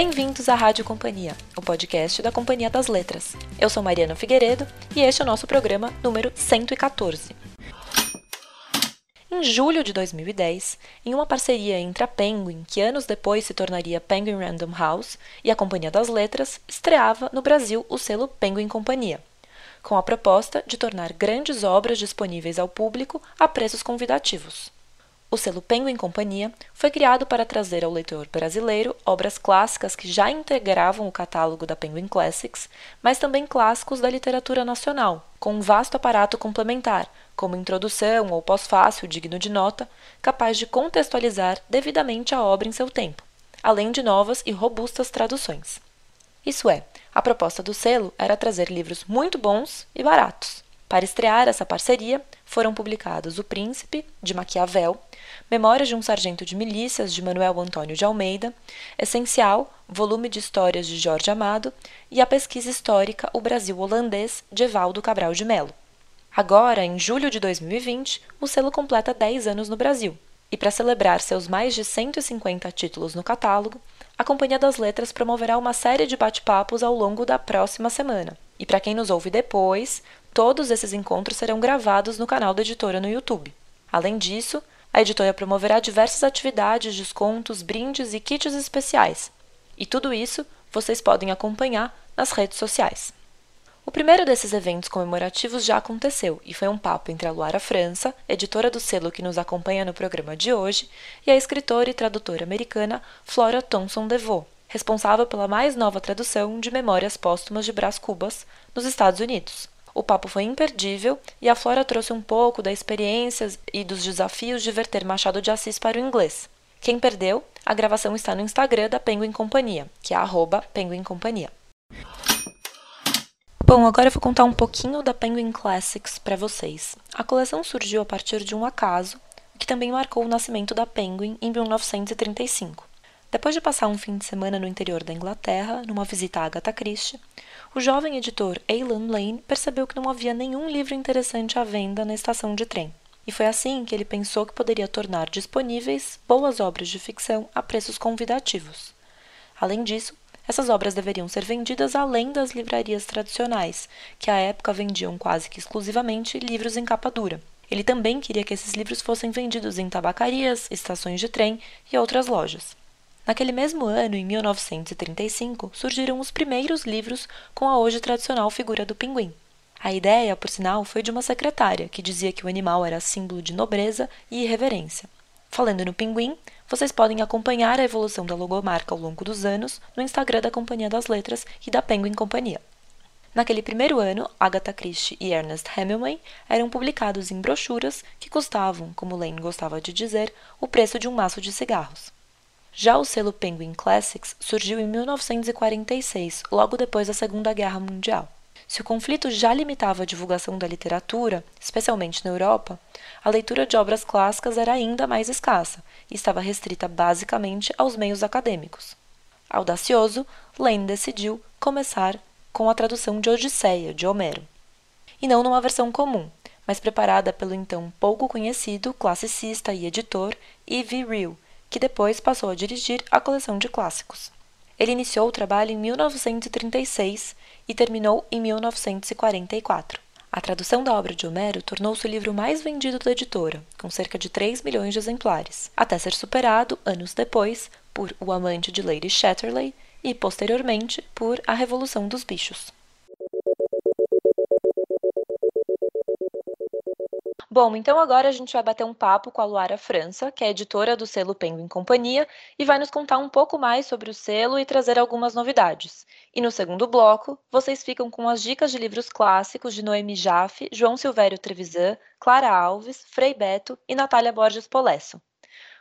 Bem-vindos à Rádio Companhia, o podcast da Companhia das Letras. Eu sou Mariana Figueiredo e este é o nosso programa número 114. Em julho de 2010, em uma parceria entre a Penguin, que anos depois se tornaria Penguin Random House, e a Companhia das Letras, estreava no Brasil o selo Penguin Companhia, com a proposta de tornar grandes obras disponíveis ao público a preços convidativos. O selo Penguin Companhia foi criado para trazer ao leitor brasileiro obras clássicas que já integravam o catálogo da Penguin Classics, mas também clássicos da literatura nacional, com um vasto aparato complementar, como introdução ou pós-fácil digno de nota, capaz de contextualizar devidamente a obra em seu tempo, além de novas e robustas traduções. Isso é, a proposta do selo era trazer livros muito bons e baratos. Para estrear essa parceria, foram publicados O Príncipe, de Maquiavel, Memórias de um Sargento de Milícias, de Manuel Antônio de Almeida, Essencial, volume de histórias de Jorge Amado, e a pesquisa histórica O Brasil Holandês, de Evaldo Cabral de Melo. Agora, em julho de 2020, o selo completa 10 anos no Brasil, e para celebrar seus mais de 150 títulos no catálogo, a Companhia das Letras promoverá uma série de bate-papos ao longo da próxima semana. E para quem nos ouve depois, todos esses encontros serão gravados no canal da editora no YouTube. Além disso, a editora promoverá diversas atividades, descontos, brindes e kits especiais. E tudo isso vocês podem acompanhar nas redes sociais. O primeiro desses eventos comemorativos já aconteceu e foi um papo entre a Luara França, editora do selo que nos acompanha no programa de hoje, e a escritora e tradutora americana Flora Thompson DeVoe, responsável pela mais nova tradução de Memórias Póstumas de Brás Cubas nos Estados Unidos. O papo foi imperdível e a Flora trouxe um pouco da experiência e dos desafios de verter Machado de Assis para o inglês. Quem perdeu, a gravação está no Instagram da Penguin Companhia, que é arroba Penguin Companhia. Bom, agora eu vou contar um pouquinho da Penguin Classics para vocês. A coleção surgiu a partir de um acaso, que também marcou o nascimento da Penguin em 1935. Depois de passar um fim de semana no interior da Inglaterra, numa visita a Agatha Christie, o jovem editor Alan Lane percebeu que não havia nenhum livro interessante à venda na estação de trem. E foi assim que ele pensou que poderia tornar disponíveis boas obras de ficção a preços convidativos. Além disso, essas obras deveriam ser vendidas além das livrarias tradicionais, que à época vendiam quase que exclusivamente livros em capa dura. Ele também queria que esses livros fossem vendidos em tabacarias, estações de trem e outras lojas. Naquele mesmo ano, em 1935, surgiram os primeiros livros com a hoje tradicional figura do pinguim. A ideia, por sinal, foi de uma secretária que dizia que o animal era símbolo de nobreza e irreverência. Falando no pinguim, vocês podem acompanhar a evolução da logomarca ao longo dos anos no Instagram da Companhia das Letras e da Penguin Companhia. Naquele primeiro ano, Agatha Christie e Ernest Hemingway eram publicados em brochuras que custavam, como Lane gostava de dizer, o preço de um maço de cigarros. Já o selo Penguin Classics surgiu em 1946, logo depois da Segunda Guerra Mundial. Se o conflito já limitava a divulgação da literatura, especialmente na Europa, a leitura de obras clássicas era ainda mais escassa e estava restrita basicamente aos meios acadêmicos. Audacioso, Lane decidiu começar com a tradução de Odisseia, de Homero. E não numa versão comum, mas preparada pelo então pouco conhecido classicista e editor E.V. Real, que depois passou a dirigir a coleção de clássicos. Ele iniciou o trabalho em 1936 e terminou em 1944. A tradução da obra de Homero tornou-se o livro mais vendido da editora, com cerca de 3 milhões de exemplares, até ser superado, anos depois, por O Amante de Lady Chatterley e, posteriormente, por A Revolução dos Bichos. Bom, então agora a gente vai bater um papo com a Luara França, que é editora do selo Penguin Companhia, e vai nos contar um pouco mais sobre o selo e trazer algumas novidades. E no segundo bloco, vocês ficam com as dicas de livros clássicos de Noemi Jaffe, João Silvério Trevisan, Clara Alves, Frei Beto e Natália Borges Polesso.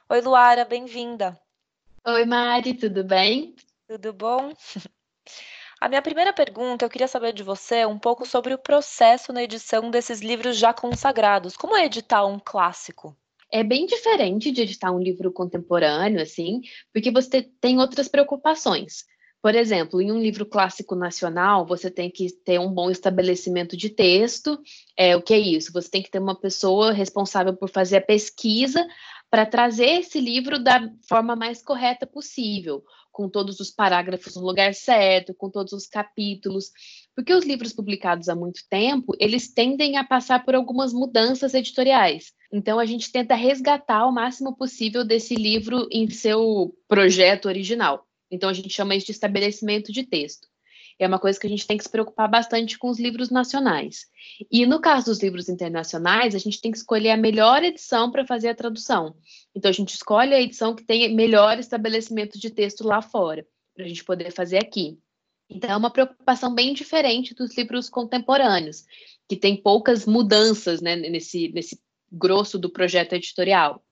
Oi, Luara, bem-vinda. Oi, Mari, tudo bem? Tudo bom? A minha primeira pergunta, eu queria saber de você um pouco sobre o processo na edição desses livros já consagrados. Como é editar um clássico? É bem diferente de editar um livro contemporâneo, assim, porque você tem outras preocupações. Por exemplo, em um livro clássico nacional, você tem que ter um bom estabelecimento de texto. É, o que é isso? Você tem que ter uma pessoa responsável por fazer a pesquisa para trazer esse livro da forma mais correta possível, com todos os parágrafos no lugar certo, com todos os capítulos, porque os livros publicados há muito tempo, eles tendem a passar por algumas mudanças editoriais. Então a gente tenta resgatar o máximo possível desse livro em seu projeto original. Então a gente chama isso de estabelecimento de texto. É uma coisa que a gente tem que se preocupar bastante com os livros nacionais. E no caso dos livros internacionais, a gente tem que escolher a melhor edição para fazer a tradução. Então a gente escolhe a edição que tem melhor estabelecimento de texto lá fora, para a gente poder fazer aqui. Então é uma preocupação bem diferente dos livros contemporâneos, que tem poucas mudanças né, nesse, nesse grosso do projeto editorial.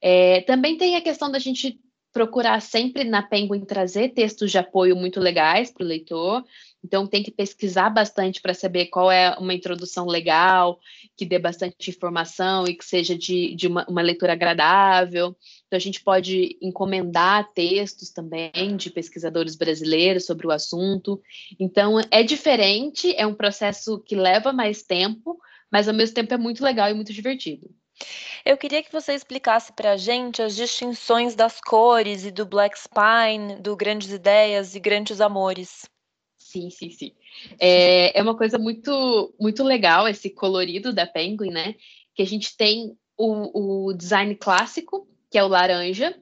É, também tem a questão da gente procurar sempre na Penguin trazer textos de apoio muito legais para o leitor. Então, tem que pesquisar bastante para saber qual é uma introdução legal, que dê bastante informação e que seja de, de uma, uma, leitura agradável. Então, a gente pode encomendar textos também de pesquisadores brasileiros sobre o assunto. Então, é diferente, é um processo que leva mais tempo, mas ao mesmo tempo é muito legal e muito divertido. Eu queria que você explicasse para a gente as distinções das cores e do Black Spine, do Grandes Ideias e Grandes Amores. Sim, sim, sim. É, é uma coisa muito, muito legal esse colorido da Penguin, né? Que a gente tem o, o design clássico, que é o laranja,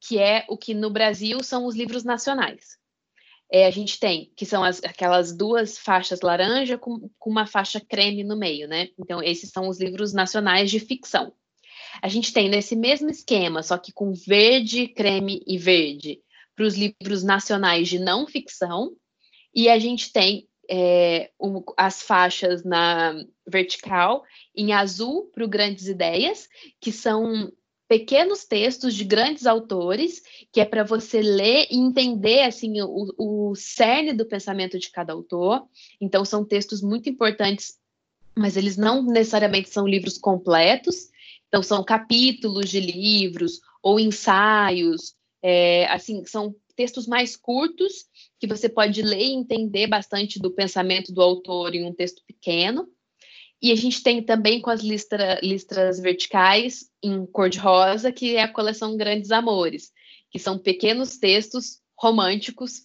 que é o que no Brasil são os livros nacionais. É, a gente tem, que são as, aquelas duas faixas laranja com, com uma faixa creme no meio, né? Então, esses são os livros nacionais de ficção. A gente tem nesse mesmo esquema, só que com verde, creme e verde, para os livros nacionais de não ficção, e a gente tem é, um, as faixas na vertical em azul para o Grandes Ideias, que são pequenos textos de grandes autores, que é para você ler e entender assim o, o cerne do pensamento de cada autor. Então são textos muito importantes, mas eles não necessariamente são livros completos. Então são capítulos de livros ou ensaios, é, assim são textos mais curtos que você pode ler e entender bastante do pensamento do autor em um texto pequeno. E a gente tem também com as listra, listras verticais em cor de rosa, que é a coleção Grandes Amores, que são pequenos textos românticos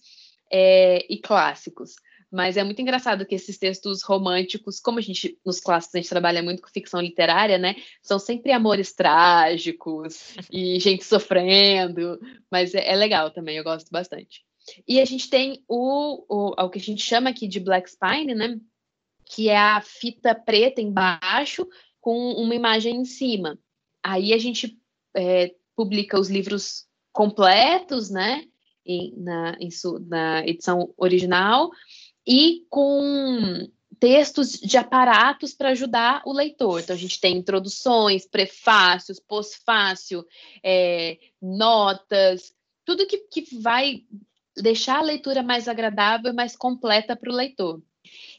é, e clássicos. Mas é muito engraçado que esses textos românticos, como a gente, nos clássicos, a gente trabalha muito com ficção literária, né? São sempre amores trágicos e gente sofrendo, mas é, é legal também, eu gosto bastante. E a gente tem o, o, o que a gente chama aqui de Black Spine, né? Que é a fita preta embaixo com uma imagem em cima. Aí a gente é, publica os livros completos, né, em, na, em su, na edição original, e com textos de aparatos para ajudar o leitor. Então, a gente tem introduções, prefácios, pós-fácil, é, notas, tudo que, que vai deixar a leitura mais agradável e mais completa para o leitor.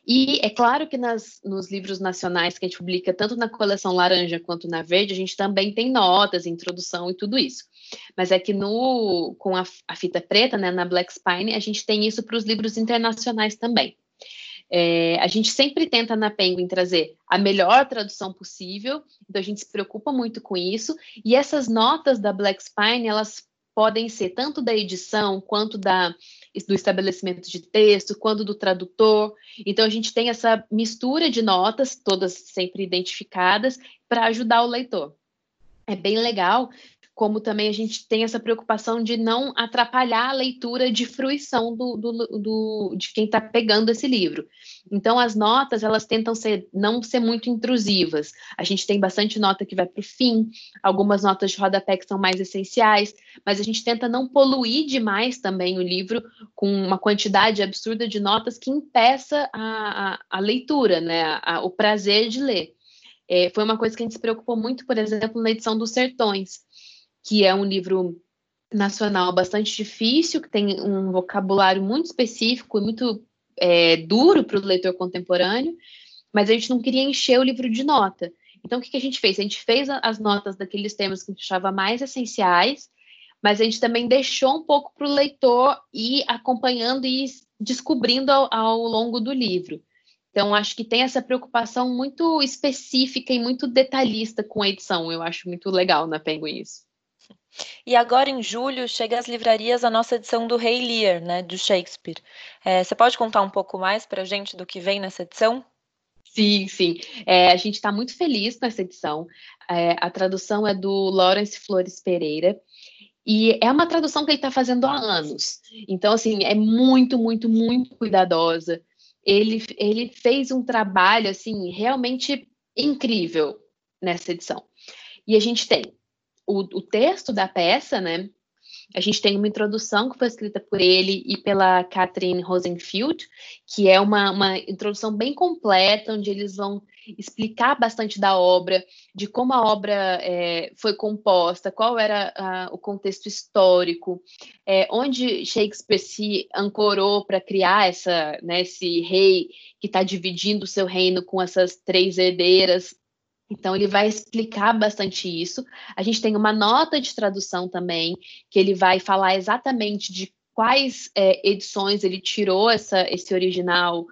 E é claro que nas, nos livros nacionais que a gente publica, tanto na coleção laranja quanto na verde, a gente também tem notas, introdução e tudo isso. Mas é que no, com a, a fita preta, né, na Black Spine, a gente tem isso para os livros internacionais também. É, a gente sempre tenta na Penguin trazer a melhor tradução possível, então a gente se preocupa muito com isso. E essas notas da Black Spine, elas podem ser tanto da edição quanto da, do estabelecimento de texto, quanto do tradutor. Então, a gente tem essa mistura de notas, todas sempre identificadas, para ajudar o leitor. É bem legal como também a gente tem essa preocupação de não atrapalhar a leitura de fruição do, do, do de quem está pegando esse livro. Então, as notas, elas tentam ser, não ser muito intrusivas. A gente tem bastante nota que vai para o fim, algumas notas de rodapé que são mais essenciais, mas a gente tenta não poluir demais também o livro com uma quantidade absurda de notas que impeça a, a, a leitura, né, a, o prazer de ler. É, foi uma coisa que a gente se preocupou muito, por exemplo, na edição dos Sertões que é um livro nacional bastante difícil, que tem um vocabulário muito específico e muito é, duro para o leitor contemporâneo, mas a gente não queria encher o livro de nota. Então, o que, que a gente fez? A gente fez as notas daqueles temas que a gente achava mais essenciais, mas a gente também deixou um pouco para o leitor ir acompanhando e descobrindo ao, ao longo do livro. Então, acho que tem essa preocupação muito específica e muito detalhista com a edição. Eu acho muito legal na Penguin isso. E agora, em julho, chega às livrarias a nossa edição do Rei Lear, né, do Shakespeare. É, você pode contar um pouco mais para a gente do que vem nessa edição? Sim, sim. É, a gente está muito feliz nessa edição. É, a tradução é do Lawrence Flores Pereira. E é uma tradução que ele está fazendo há anos. Então, assim, é muito, muito, muito cuidadosa. Ele, ele fez um trabalho, assim, realmente incrível nessa edição. E a gente tem o, o texto da peça, né? A gente tem uma introdução que foi escrita por ele e pela Catherine Rosenfield, que é uma, uma introdução bem completa, onde eles vão explicar bastante da obra, de como a obra é, foi composta, qual era a, o contexto histórico, é, onde Shakespeare se ancorou para criar essa, né, esse rei que está dividindo o seu reino com essas três herdeiras então, ele vai explicar bastante isso. A gente tem uma nota de tradução também, que ele vai falar exatamente de quais é, edições ele tirou essa, esse original,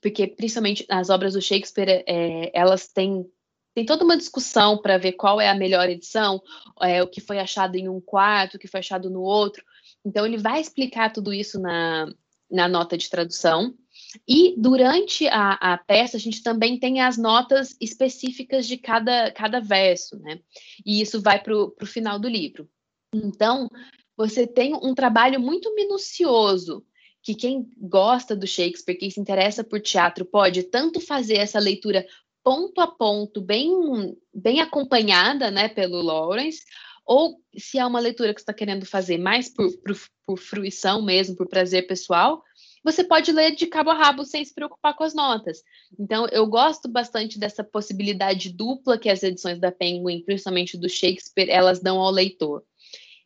porque principalmente as obras do Shakespeare, é, elas têm, têm toda uma discussão para ver qual é a melhor edição, é, o que foi achado em um quarto, o que foi achado no outro. Então, ele vai explicar tudo isso na, na nota de tradução. E durante a, a, peça, a gente também tem as notas específicas de cada, cada verso, né? E isso vai para o final do livro. Então, você tem um trabalho muito minucioso, que quem gosta do Shakespeare, quem se interessa por teatro, pode tanto fazer essa leitura ponto a ponto, bem, bem acompanhada né, pelo Lawrence, ou se é uma leitura que você está querendo fazer mais por, por, por fruição mesmo, por prazer pessoal, você pode ler de cabo a rabo sem se preocupar com as notas. Então, eu gosto bastante dessa possibilidade dupla que as edições da Penguin, principalmente do Shakespeare, elas dão ao leitor.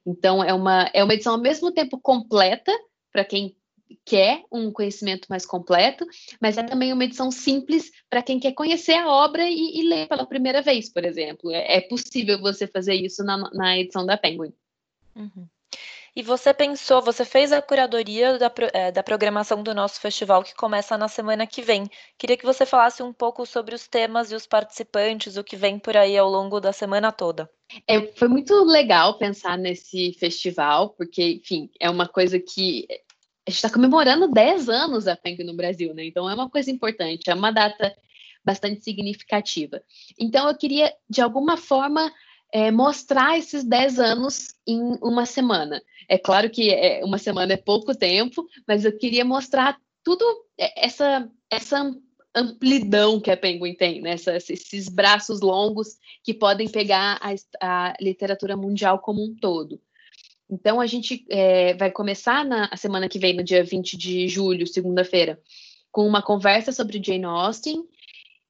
Então, é uma, é uma edição ao mesmo tempo completa, para quem quer um conhecimento mais completo, mas é também uma edição simples para quem quer conhecer a obra e, e, ler pela primeira vez, por exemplo. É, é possível você fazer isso na, na edição da Penguin. Uhum. E você pensou, você fez a curadoria da, é, da programação do nosso festival que começa na semana que vem. Queria que você falasse um pouco sobre os temas e os participantes, o que vem por aí ao longo da semana toda. É, foi muito legal pensar nesse festival, porque, enfim, é uma coisa que a gente está comemorando 10 anos da Penguin no Brasil, né? Então é uma coisa importante, é uma data bastante significativa. Então eu queria, de alguma forma, é, mostrar esses 10 anos em uma semana. É claro que é, uma semana é pouco tempo, mas eu queria mostrar tudo é, essa, essa amplidão que a Penguin tem, né? esses braços longos que podem pegar a, a, literatura mundial como um todo. Então, a gente é, vai começar na semana que vem, no dia 20 de julho, segunda-feira, com uma conversa sobre Jane Austen,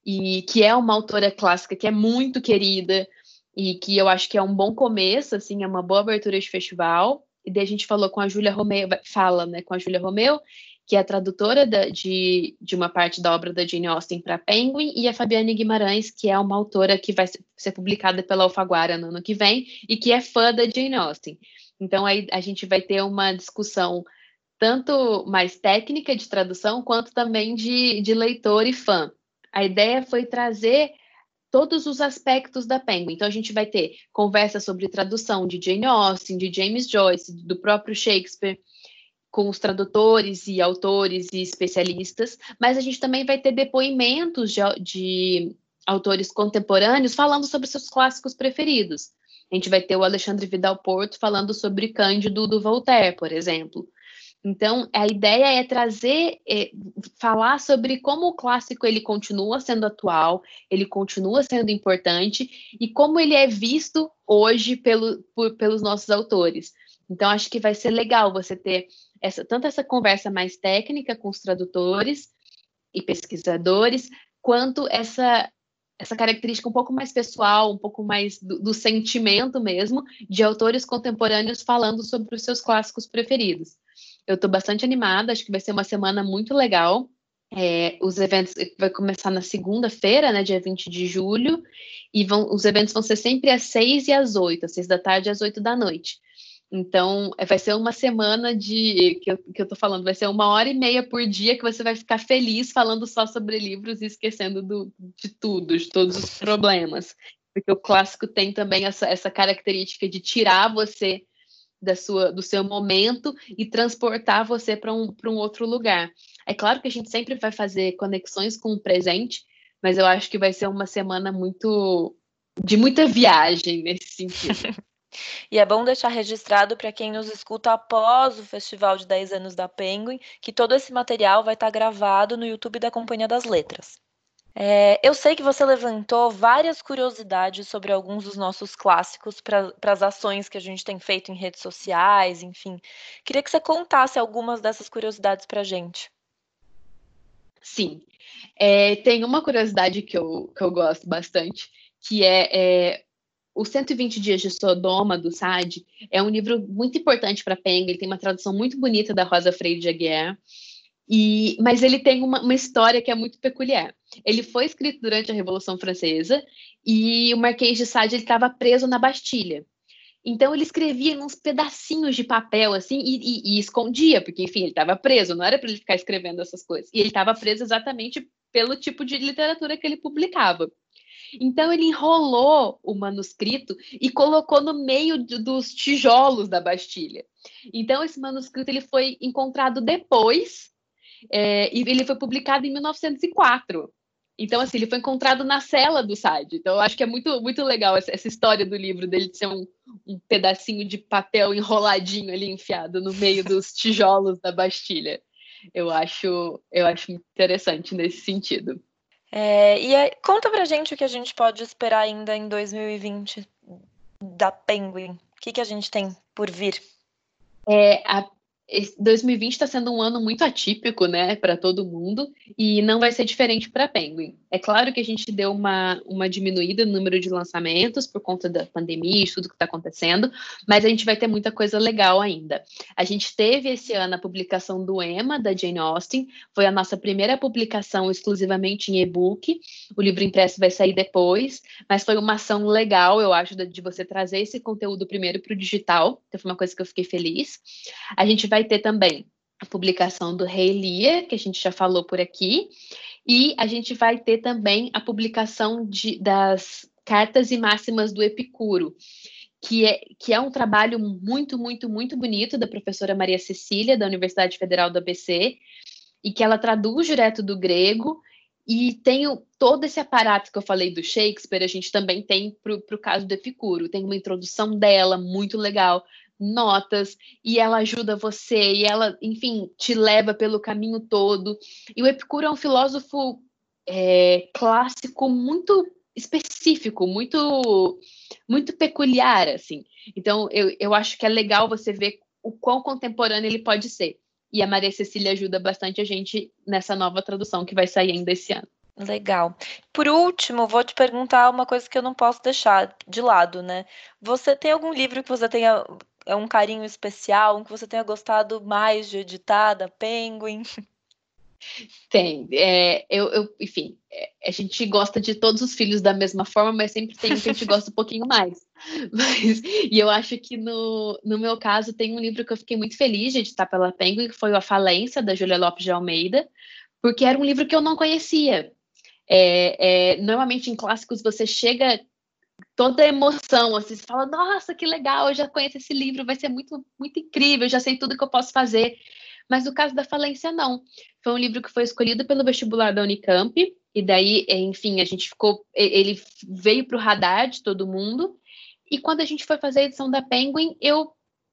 e que é uma autora clássica que é muito querida, e que eu acho que é um bom começo, assim, é uma boa abertura de festival. E daí a gente falou com a Júlia Romeu, fala, né, com a Júlia Romeu, que é tradutora da, de, de uma parte da obra da Jane Austen para Penguin, e a Fabiane Guimarães, que é uma autora que vai ser publicada pela Alfaguara no ano que vem, e que é fã da Jane Austen. Então aí a gente vai ter uma discussão tanto mais técnica de tradução, quanto também de, de leitor e fã. A ideia foi trazer todos os aspectos da Penguin. Então, a gente vai ter conversa sobre tradução de Jane Austen, de James Joyce, do próprio Shakespeare, com os tradutores e autores e especialistas, mas a gente também vai ter depoimentos de, de autores contemporâneos falando sobre seus clássicos preferidos. A gente vai ter o Alexandre Vidal Porto falando sobre Cândido do Voltaire, por exemplo. Então, a ideia é trazer, é, falar sobre como o clássico ele continua sendo atual, ele continua sendo importante e como ele é visto hoje pelo, por, pelos nossos autores. Então, acho que vai ser legal você ter essa, tanto essa conversa mais técnica com os tradutores e pesquisadores, quanto essa, essa característica um pouco mais pessoal, um pouco mais do, do sentimento mesmo, de autores contemporâneos falando sobre os seus clássicos preferidos. Eu estou bastante animada, acho que vai ser uma semana muito legal. É, os eventos vai começar na segunda-feira, né, dia 20 de julho, e vão, os eventos vão ser sempre às seis e às oito, às seis da tarde e às oito da noite. Então, é, vai ser uma semana de que eu, que eu tô falando, vai ser uma hora e meia por dia que você vai ficar feliz falando só sobre livros e esquecendo do, de tudo, de todos os problemas. porque o clássico tem também essa, essa característica de tirar você da sua, do seu momento e transportar você para um, um outro lugar. É claro que a gente sempre vai fazer conexões com o presente, mas eu acho que vai ser uma semana muito de muita viagem nesse sentido. E é bom deixar registrado para quem nos escuta após o Festival de 10 anos da Penguin, que todo esse material vai estar gravado no YouTube da Companhia das Letras. É, eu sei que você levantou várias curiosidades sobre alguns dos nossos clássicos para as ações que a gente tem feito em redes sociais, enfim. Queria que você contasse algumas dessas curiosidades para a gente. Sim. É, tem uma curiosidade que eu, que eu gosto bastante, que é, é o 120 Dias de Sodoma, do Sade, é um livro muito importante para Penga, ele tem uma tradução muito bonita da Rosa Freire de Aguiar. E, mas ele tem uma, uma, história que é muito peculiar. Ele foi escrito durante a Revolução Francesa e o Marquês de Sade estava preso na Bastilha. Então ele escrevia em uns pedacinhos de papel assim e, e, e escondia, porque enfim ele estava preso, não era para ele ficar escrevendo essas coisas. E ele estava preso exatamente pelo tipo de literatura que ele publicava. Então ele enrolou o manuscrito e colocou no meio de, dos tijolos da Bastilha. Então esse manuscrito ele foi encontrado depois é, e ele foi publicado em 1904. Então, assim, ele foi encontrado na cela do Sade. Então, eu acho que é muito, muito legal essa, essa história do livro, dele de ser um, um, pedacinho de papel enroladinho ali, enfiado no meio dos tijolos da Bastilha. Eu acho, eu acho interessante nesse sentido. É, e aí, conta pra gente o que a gente pode esperar ainda em 2020 da Penguin. O que, que a gente tem por vir? É, a 2020 está sendo um ano muito atípico, né, para todo mundo, e não vai ser diferente para Penguin. É claro que a gente deu uma, uma diminuída no número de lançamentos por conta da pandemia e tudo que está acontecendo, mas a gente vai ter muita coisa legal ainda. A gente teve esse ano a publicação do Emma, da Jane Austen, foi a nossa primeira publicação exclusivamente em e-book. O livro impresso vai sair depois, mas foi uma ação legal, eu acho, de você trazer esse conteúdo primeiro para o digital, então foi uma coisa que eu fiquei feliz. A gente vai ter também a publicação do Rei Lia, que a gente já falou por aqui, e a gente vai ter também a publicação de, das cartas e máximas do Epicuro, que é, que é um trabalho muito, muito, muito bonito da professora Maria Cecília, da Universidade Federal do ABC, e que ela traduz direto do grego, e tem todo esse aparato que eu falei do Shakespeare, a gente também tem para o caso do Epicuro. Tem uma introdução dela muito legal, notas e ela ajuda você e ela, enfim, te leva pelo caminho todo. E o Epicuro é um filósofo é, clássico muito específico, muito muito peculiar, assim. Então, eu, eu acho que é legal você ver o quão contemporâneo ele pode ser. E a Maria Cecília ajuda bastante a gente nessa nova tradução que vai sair ainda esse ano. Legal. Por último, vou te perguntar uma coisa que eu não posso deixar de lado, né? Você tem algum livro que você tenha é um carinho especial, um que você tenha gostado mais de editar da Penguin? Tem. É, eu, eu, enfim, é, a gente gosta de todos os filhos da mesma forma, mas sempre tem um que a gente gosta um pouquinho mais. Mas, e eu acho que no, no meu caso tem um livro que eu fiquei muito feliz de editar pela Penguin, que foi A Falência, da Julia Lopes de Almeida, porque era um livro que eu não conhecia. É, é, normalmente em clássicos você chega toda emoção, assim, você fala, nossa, que legal, eu já conheço esse livro, vai ser muito, muito incrível, já sei tudo que eu posso fazer. Mas no caso da falência, não. Foi um livro que foi escolhido pelo vestibular da Unicamp, e daí, enfim, a gente ficou. Ele veio para o radar de todo mundo. E quando a gente foi fazer a edição da Penguin, eu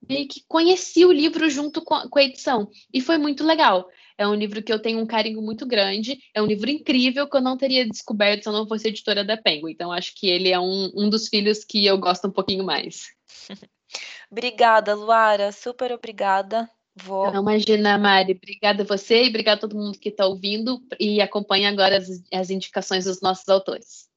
meio que conheci o livro junto com a edição. E foi muito legal. É um livro que eu tenho um carinho muito grande. É um livro incrível que eu não teria descoberto se eu não fosse editora da Penguin. Então, acho que ele é um, um dos filhos que eu gosto um pouquinho mais. obrigada, Luara. Super obrigada. Vou... Não, imagina, Mari. Obrigada a você e obrigada a todo mundo que está ouvindo e acompanha agora as, as indicações dos nossos autores.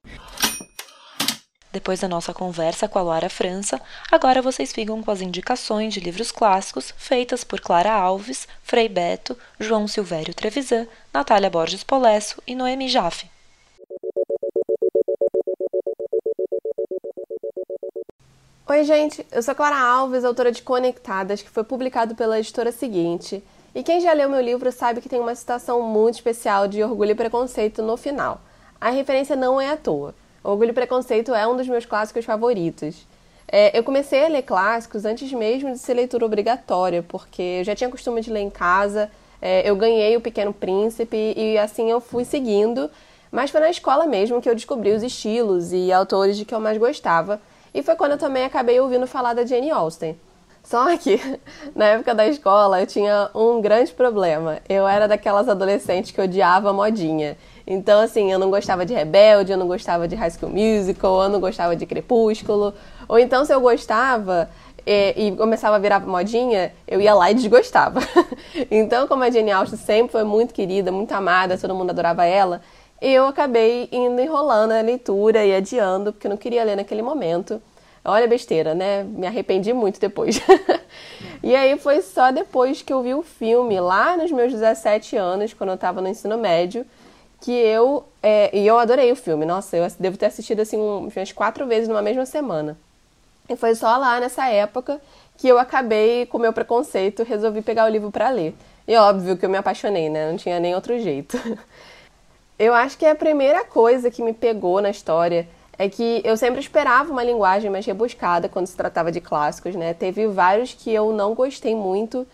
Depois da nossa conversa com a Luara França, agora vocês ficam com as indicações de livros clássicos feitas por Clara Alves, Frei Beto, João Silvério Trevisan, Natália Borges Polesso e Noemi Jaffe. Oi, gente, eu sou Clara Alves, autora de Conectadas, que foi publicado pela editora seguinte. E quem já leu meu livro sabe que tem uma citação muito especial de orgulho e preconceito no final. A referência não é à toa. Orgulho e Preconceito é um dos meus clássicos favoritos. É, eu comecei a ler clássicos antes mesmo de ser leitura obrigatória, porque eu já tinha costume de ler em casa, é, eu ganhei O Pequeno Príncipe e assim eu fui seguindo, mas foi na escola mesmo que eu descobri os estilos e autores de que eu mais gostava, e foi quando eu também acabei ouvindo falar da Jane Austen. Só que, na época da escola, eu tinha um grande problema. Eu era daquelas adolescentes que odiava modinha. Então, assim, eu não gostava de Rebelde, eu não gostava de High School Musical, eu não gostava de Crepúsculo. Ou então, se eu gostava e, e começava a virar modinha, eu ia lá e desgostava. então, como a Jane Austen sempre foi muito querida, muito amada, todo mundo adorava ela, eu acabei indo enrolando a leitura e adiando, porque eu não queria ler naquele momento. Olha besteira, né? Me arrependi muito depois. e aí foi só depois que eu vi o filme, lá nos meus 17 anos, quando eu tava no ensino médio, que eu. É, e eu adorei o filme. Nossa, eu devo ter assistido assim umas quatro vezes numa mesma semana. E foi só lá nessa época que eu acabei com o meu preconceito resolvi pegar o livro para ler. E óbvio que eu me apaixonei, né? Não tinha nem outro jeito. Eu acho que a primeira coisa que me pegou na história é que eu sempre esperava uma linguagem mais rebuscada quando se tratava de clássicos, né? Teve vários que eu não gostei muito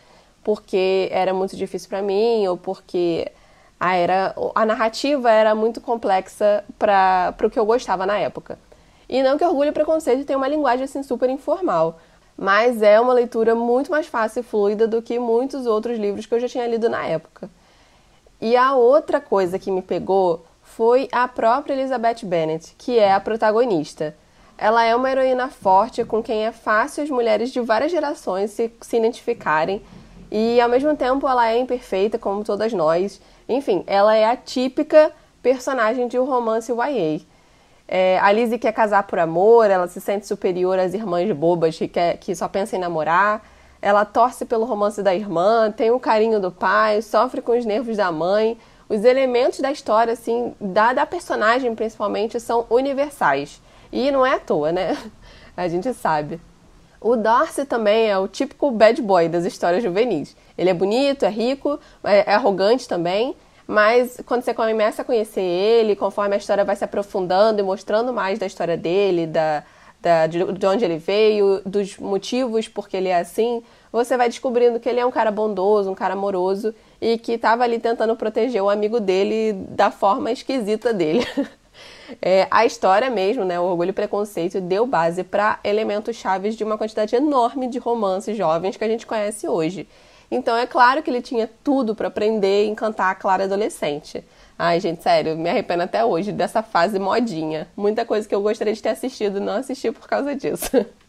porque era muito difícil para mim ou porque a, era, a narrativa era muito complexa para o que eu gostava na época. E não que Orgulho e Preconceito tenha uma linguagem assim super informal, mas é uma leitura muito mais fácil e fluida do que muitos outros livros que eu já tinha lido na época. E a outra coisa que me pegou foi a própria Elizabeth Bennet, que é a protagonista. Ela é uma heroína forte com quem é fácil as mulheres de várias gerações se, se identificarem, e ao mesmo tempo ela é imperfeita, como todas nós. Enfim, ela é a típica personagem de um romance YA. É, a Lizzie quer casar por amor, ela se sente superior às irmãs bobas que, quer, que só pensam em namorar. Ela torce pelo romance da irmã, tem o carinho do pai, sofre com os nervos da mãe os elementos da história, assim, da, da personagem principalmente, são universais. E não é à toa, né? A gente sabe. O Darcy também é o típico bad boy das histórias juvenis. Ele é bonito, é rico, é, é arrogante também, mas quando você começa a conhecer ele, conforme a história vai se aprofundando e mostrando mais da história dele, da, da, de, de onde ele veio, dos motivos porque ele é assim, você vai descobrindo que ele é um cara bondoso, um cara amoroso e que estava ali tentando proteger o amigo dele da forma esquisita dele. É, a história mesmo, né, o Orgulho e Preconceito, deu base para elementos chaves de uma quantidade enorme de romances jovens que a gente conhece hoje. Então é claro que ele tinha tudo para aprender e encantar a Clara adolescente. Ai, gente, sério, me arrependo até hoje dessa fase modinha. Muita coisa que eu gostaria de ter assistido não assisti por causa disso.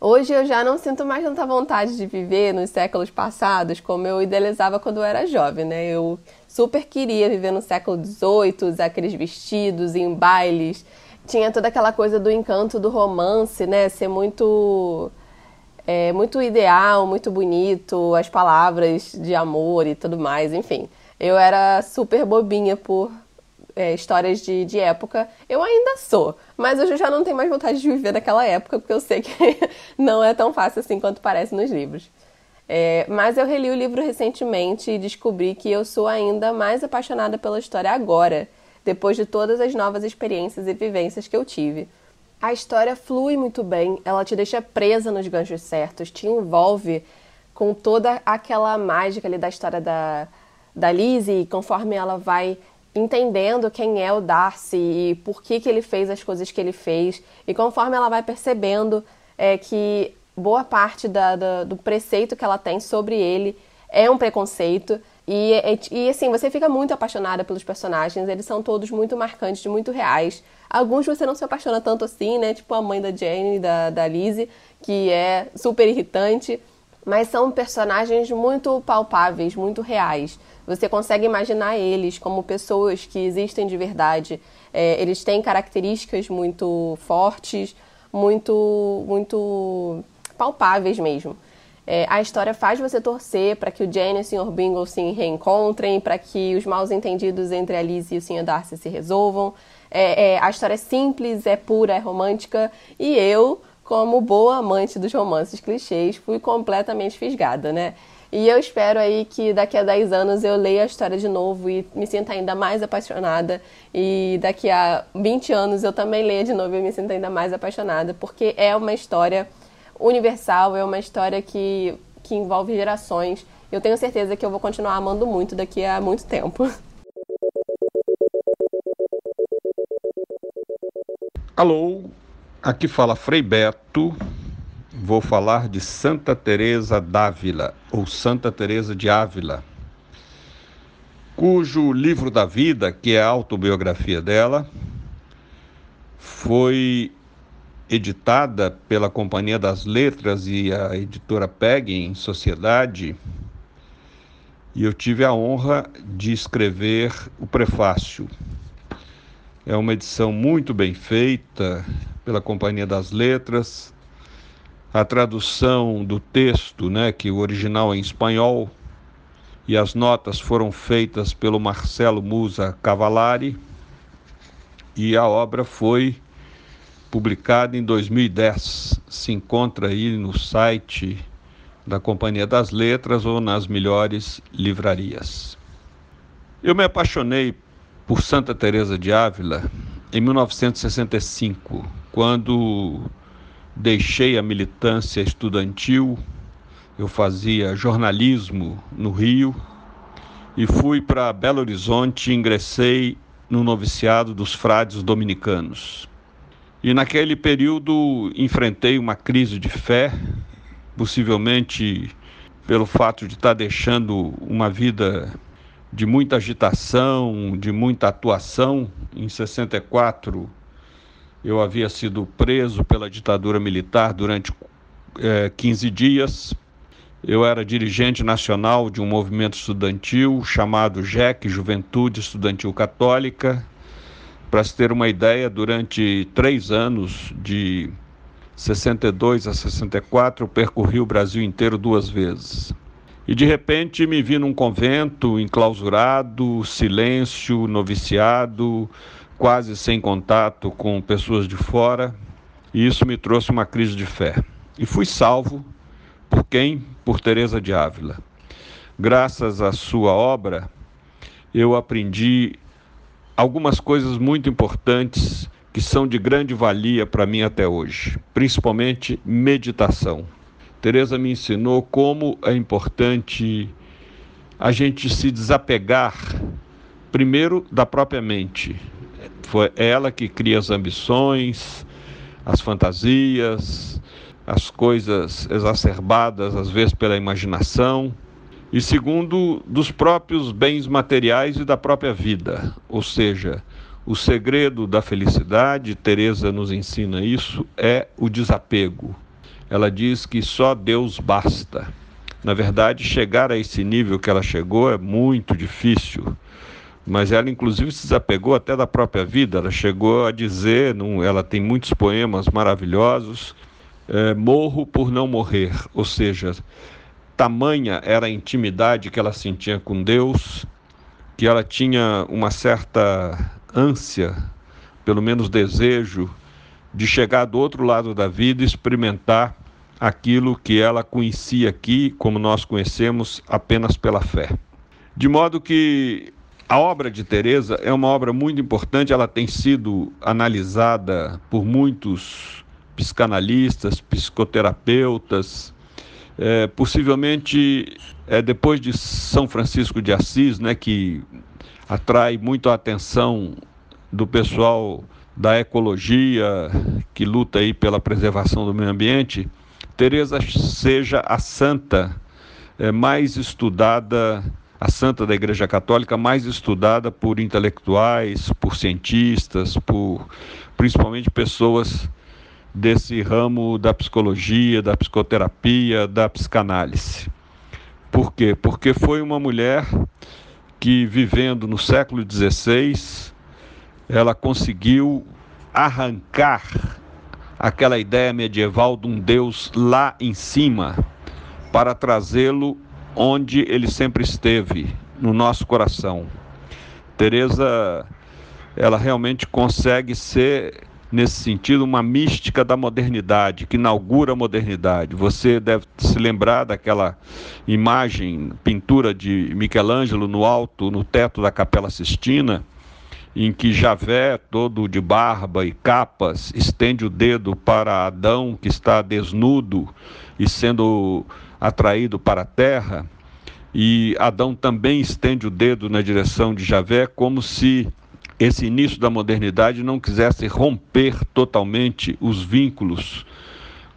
Hoje eu já não sinto mais tanta vontade de viver nos séculos passados como eu idealizava quando eu era jovem, né? Eu super queria viver no século XVIII, aqueles vestidos em bailes. Tinha toda aquela coisa do encanto do romance, né? Ser muito é, muito ideal, muito bonito, as palavras de amor e tudo mais, enfim. Eu era super bobinha por é, histórias de, de época, eu ainda sou. Mas hoje eu já não tenho mais vontade de viver naquela época, porque eu sei que não é tão fácil assim quanto parece nos livros. É, mas eu reli o livro recentemente e descobri que eu sou ainda mais apaixonada pela história agora, depois de todas as novas experiências e vivências que eu tive. A história flui muito bem, ela te deixa presa nos ganchos certos, te envolve com toda aquela mágica ali da história da, da Lizzie, conforme ela vai entendendo quem é o Darcy e por que, que ele fez as coisas que ele fez. E conforme ela vai percebendo é, que boa parte da, da, do preceito que ela tem sobre ele é um preconceito. E, e, e, assim, você fica muito apaixonada pelos personagens, eles são todos muito marcantes, muito reais. Alguns você não se apaixona tanto assim, né? Tipo a mãe da Jane, da, da Lizzie, que é super irritante. Mas são personagens muito palpáveis, muito reais. Você consegue imaginar eles como pessoas que existem de verdade. É, eles têm características muito fortes, muito, muito palpáveis mesmo. É, a história faz você torcer para que o Jane e o Sr. Bingle se reencontrem, para que os maus entendidos entre a Liz e o Sr. Darcy se resolvam. É, é, a história é simples, é pura, é romântica, e eu, como boa amante dos romances clichês, fui completamente fisgada, né? E eu espero aí que daqui a 10 anos eu leia a história de novo e me sinta ainda mais apaixonada. E daqui a 20 anos eu também leia de novo e me sinta ainda mais apaixonada, porque é uma história universal, é uma história que, que envolve gerações. Eu tenho certeza que eu vou continuar amando muito daqui a muito tempo. Alô, aqui fala Frei Beto vou falar de Santa Teresa d'Ávila ou Santa Teresa de Ávila, cujo livro da vida, que é a autobiografia dela, foi editada pela Companhia das Letras e a editora PEG em Sociedade, e eu tive a honra de escrever o prefácio. É uma edição muito bem feita pela Companhia das Letras a tradução do texto, né, que o original é em espanhol, e as notas foram feitas pelo Marcelo Musa Cavallari, e a obra foi publicada em 2010. Se encontra aí no site da Companhia das Letras ou nas melhores livrarias. Eu me apaixonei por Santa Teresa de Ávila em 1965, quando deixei a militância estudantil, eu fazia jornalismo no Rio e fui para Belo Horizonte ingressei no noviciado dos frades dominicanos. E naquele período enfrentei uma crise de fé, possivelmente pelo fato de estar deixando uma vida de muita agitação, de muita atuação. Em 64 eu havia sido preso pela ditadura militar durante é, 15 dias. Eu era dirigente nacional de um movimento estudantil chamado JEC, Juventude Estudantil Católica. Para se ter uma ideia, durante três anos, de 62 a 64, eu percorri o Brasil inteiro duas vezes. E de repente me vi num convento enclausurado, silêncio, noviciado, quase sem contato com pessoas de fora, e isso me trouxe uma crise de fé. E fui salvo por quem? Por Teresa de Ávila. Graças à sua obra, eu aprendi algumas coisas muito importantes que são de grande valia para mim até hoje, principalmente meditação. Teresa me ensinou como é importante a gente se desapegar primeiro da própria mente, foi ela que cria as ambições, as fantasias, as coisas exacerbadas, às vezes pela imaginação. E segundo, dos próprios bens materiais e da própria vida. Ou seja, o segredo da felicidade, Teresa nos ensina isso, é o desapego. Ela diz que só Deus basta. Na verdade, chegar a esse nível que ela chegou é muito difícil mas ela inclusive se desapegou até da própria vida. Ela chegou a dizer, num, ela tem muitos poemas maravilhosos, é, morro por não morrer, ou seja, tamanha era a intimidade que ela sentia com Deus, que ela tinha uma certa ânsia, pelo menos desejo, de chegar do outro lado da vida e experimentar aquilo que ela conhecia aqui, como nós conhecemos, apenas pela fé. De modo que a obra de Teresa é uma obra muito importante, ela tem sido analisada por muitos psicanalistas, psicoterapeutas, é, possivelmente é, depois de São Francisco de Assis, né, que atrai muito a atenção do pessoal da ecologia que luta aí pela preservação do meio ambiente, Teresa seja a santa é, mais estudada a santa da Igreja Católica mais estudada por intelectuais, por cientistas, por principalmente pessoas desse ramo da psicologia, da psicoterapia, da psicanálise. Por quê? Porque foi uma mulher que, vivendo no século XVI, ela conseguiu arrancar aquela ideia medieval de um Deus lá em cima para trazê-lo onde ele sempre esteve, no nosso coração. Teresa, ela realmente consegue ser nesse sentido, uma mística da modernidade, que inaugura a modernidade. Você deve se lembrar daquela imagem, pintura de Michelangelo no alto, no teto da Capela Sistina, em que Javé, todo de barba e capas, estende o dedo para Adão, que está desnudo e sendo atraído para a terra, e Adão também estende o dedo na direção de Javé, como se esse início da modernidade não quisesse romper totalmente os vínculos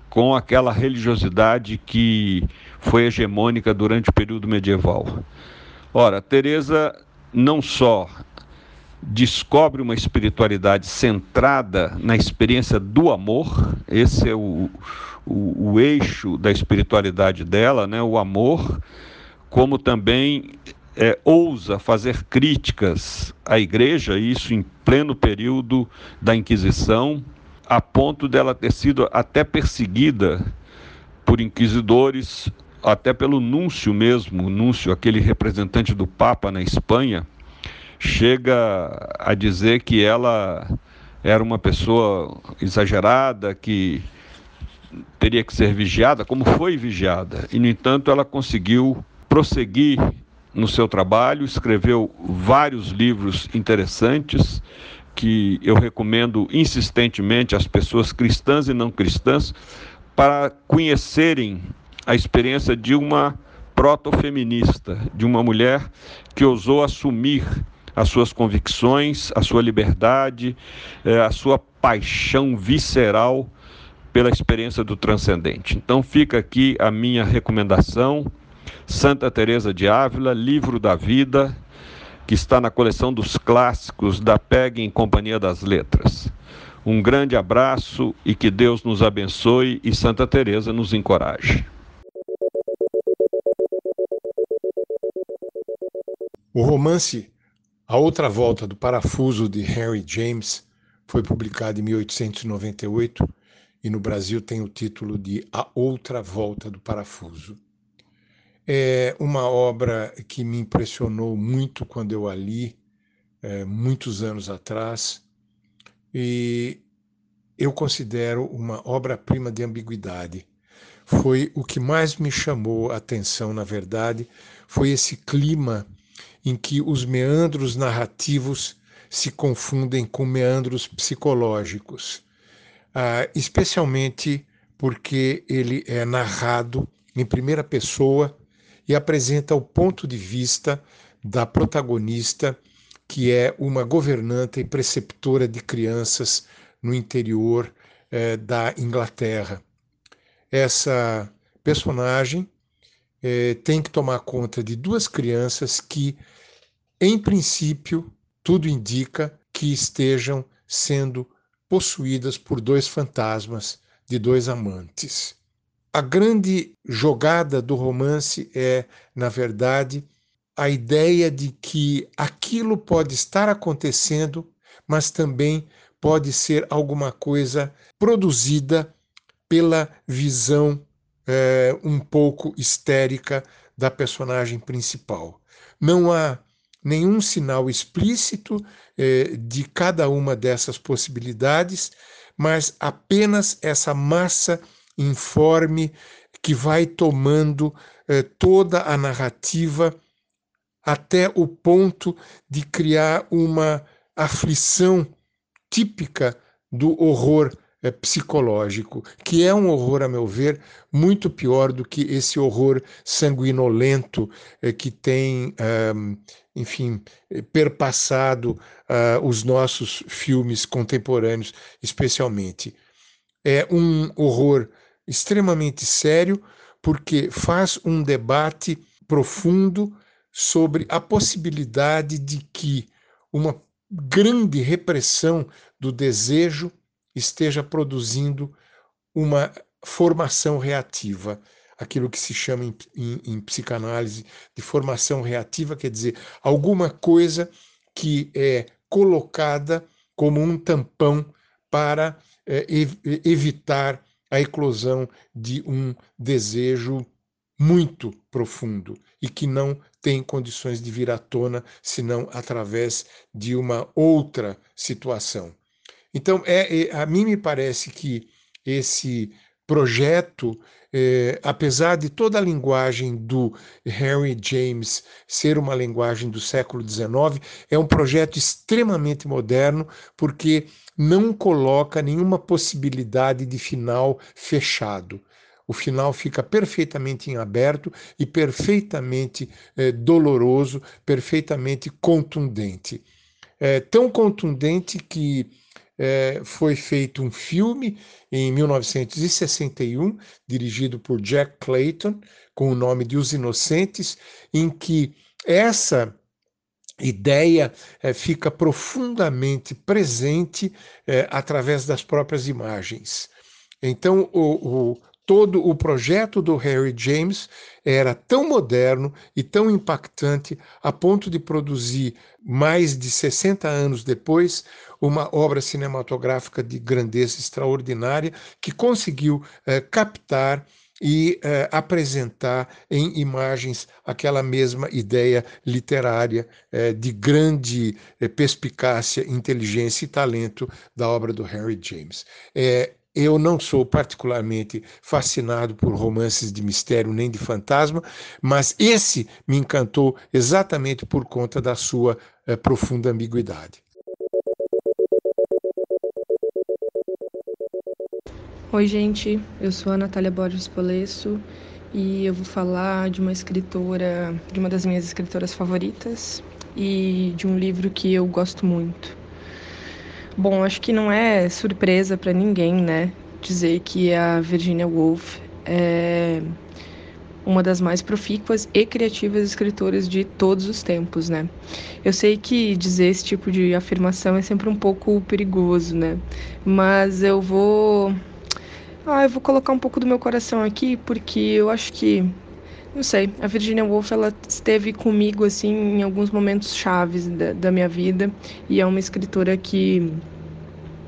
com aquela religiosidade que foi hegemônica durante o período medieval. Ora, Teresa não só descobre uma espiritualidade centrada na experiência do amor, esse é o, o, o eixo da espiritualidade dela, né, o amor, como também é, ousa fazer críticas à igreja, isso em pleno período da Inquisição, a ponto dela ter sido até perseguida por inquisidores, até pelo núncio mesmo, o núncio, aquele representante do Papa na Espanha, chega a dizer que ela era uma pessoa exagerada, que teria que ser vigiada, como foi vigiada. E, no entanto, ela conseguiu prosseguir no seu trabalho, escreveu vários livros interessantes que eu recomendo insistentemente às pessoas cristãs e não cristãs para conhecerem a experiência de uma proto-feminista, de uma mulher que ousou assumir as suas convicções, a sua liberdade, eh, a sua paixão visceral pela experiência do transcendente. Então fica aqui a minha recomendação Santa Teresa de Ávila, Livro da Vida, que está na coleção dos clássicos da PEG em Companhia das Letras. Um grande abraço e que Deus nos abençoe e Santa Teresa nos encoraje. O romance A Outra Volta do Parafuso de Henry James foi publicado em 1898 e no Brasil tem o título de A Outra Volta do Parafuso. É uma obra que me impressionou muito quando eu a li, é, muitos anos atrás, e eu considero uma obra-prima de ambiguidade. Foi o que mais me chamou a atenção, na verdade, foi esse clima em que os meandros narrativos se confundem com meandros psicológicos, ah, especialmente porque ele é narrado em primeira pessoa e apresenta o ponto de vista da protagonista, que é uma governanta e preceptora de crianças no interior eh, da Inglaterra. Essa personagem eh, tem que tomar conta de duas crianças que, em princípio, tudo indica que estejam sendo possuídas por dois fantasmas de dois amantes. A grande jogada do romance é, na verdade, a ideia de que aquilo pode estar acontecendo, mas também pode ser alguma coisa produzida pela visão é, um pouco histérica da personagem principal. Não há nenhum sinal explícito é, de cada uma dessas possibilidades, mas apenas essa massa informe que vai tomando eh, toda a narrativa até o ponto de criar uma aflição típica do horror eh, psicológico, que é um horror, a meu ver, muito pior do que esse horror sanguinolento eh, que tem, enfim, perpassado ah, os nossos filmes contemporâneos, especialmente. É um horror extremamente sério, porque faz um debate profundo sobre a possibilidade de que uma grande repressão do desejo esteja produzindo uma formação reativa, aquilo que se chama em, em, em, psicanálise de formação reativa, quer dizer, alguma coisa que é colocada como um tampão para é, evitar a eclosão de um desejo muito profundo e que não tem condições de vir à tona senão através de uma outra situação. Então, é, é, a mim me parece que esse projeto, é, apesar de toda a linguagem do Henry James ser uma linguagem do século XIX, é um projeto extremamente moderno, porque não coloca nenhuma possibilidade de final fechado. O final fica perfeitamente em aberto e perfeitamente é, doloroso, perfeitamente contundente. É, tão contundente que é, foi feito um filme em 1961, dirigido por Jack Clayton, com o nome de Os Inocentes, em que essa ideia é, fica profundamente presente é, através das próprias imagens. Então, o, o, todo o projeto do Harry James era tão moderno e tão impactante a ponto de produzir, mais de 60 anos depois, uma obra cinematográfica de grandeza extraordinária que conseguiu eh, captar e eh, apresentar em imagens aquela mesma ideia literária eh, de grande perspicácia, inteligência e talento da obra do Henry James. É, eu não sou particularmente fascinado por romances de mistério nem de fantasma, mas esse me encantou exatamente por conta da sua eh, profunda ambiguidade. Oi, gente, eu sou a Natália Borges Polesso e eu vou falar de uma escritora, de uma das minhas escritoras favoritas e de um livro que eu gosto muito. Bom, acho que não é surpresa para ninguém, né, dizer que a Virginia Woolf é uma das mais profícuas e criativas escritoras de todos os tempos, né? Eu sei que dizer esse tipo de afirmação é sempre um pouco perigoso, né? Mas eu vou ah, eu vou colocar um pouco do meu coração aqui, porque eu acho que. Não sei, a Virginia Woolf ela esteve comigo assim em alguns momentos chaves da, da minha vida e é uma escritora que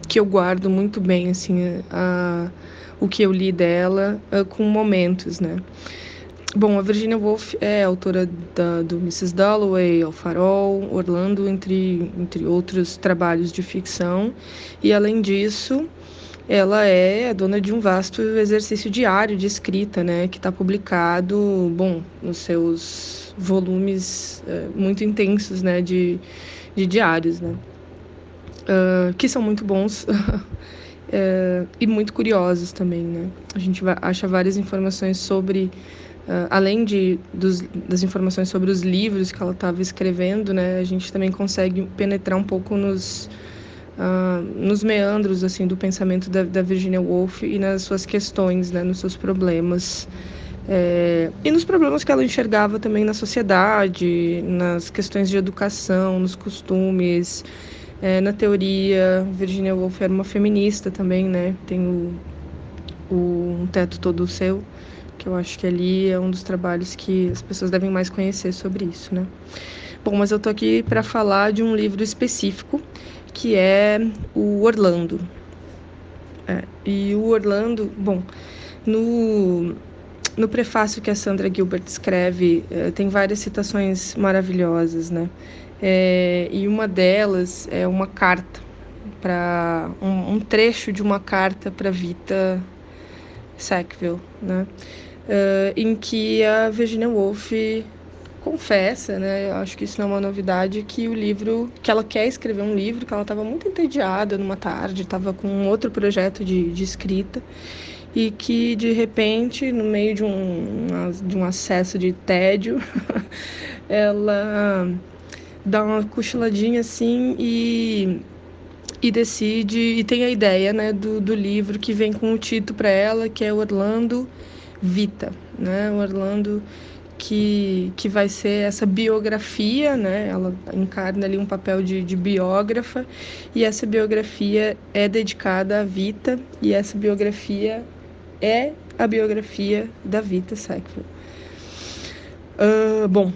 que eu guardo muito bem assim a, o que eu li dela a, com momentos, né? Bom, a Virginia Woolf é autora da, do Mrs. Dalloway, O Farol, Orlando, entre, entre outros trabalhos de ficção. E além disso, ela é dona de um vasto exercício diário de escrita, né, que está publicado, bom, nos seus volumes é, muito intensos, né, de, de diários, né, uh, que são muito bons é, e muito curiosos também, né. A gente acha várias informações sobre, uh, além de dos, das informações sobre os livros que ela estava escrevendo, né, a gente também consegue penetrar um pouco nos uh, nos meandros assim do pensamento da, da, Virginia Woolf e nas suas questões, né, nos seus problemas. É, e nos problemas que ela enxergava também na sociedade, nas questões de educação, nos costumes, é, na teoria. Virginia Woolf era uma feminista também, né? Tem o, o Um Teto Todo Seu, que eu acho que ali é um dos trabalhos que as pessoas devem mais conhecer sobre isso, né? Bom, mas eu tô aqui para falar de um livro específico que é o Orlando. É, e o Orlando, bom, no, no prefácio que a Sandra Gilbert escreve, é, tem várias citações maravilhosas, né? É, e uma delas é uma carta para um, um, trecho de uma carta para Vita Sackville, né? Uh, em que a Virginia Woolf confessa, né? Eu acho que isso não é uma novidade, que o livro, que ela quer escrever um livro, que ela estava muito entediada numa tarde, estava com um outro projeto de, de escrita e que de repente, no meio de um, de um acesso de tédio, ela dá uma cochiladinha assim e, e decide, e tem a ideia né, do, do livro que vem com o título para ela, que é Orlando Vita, né? Orlando que, que vai ser essa biografia, né? Ela encarna ali um papel de, de biógrafa e essa biografia é dedicada à Vita e essa biografia é a biografia da Vita Sackville. Uh, bom,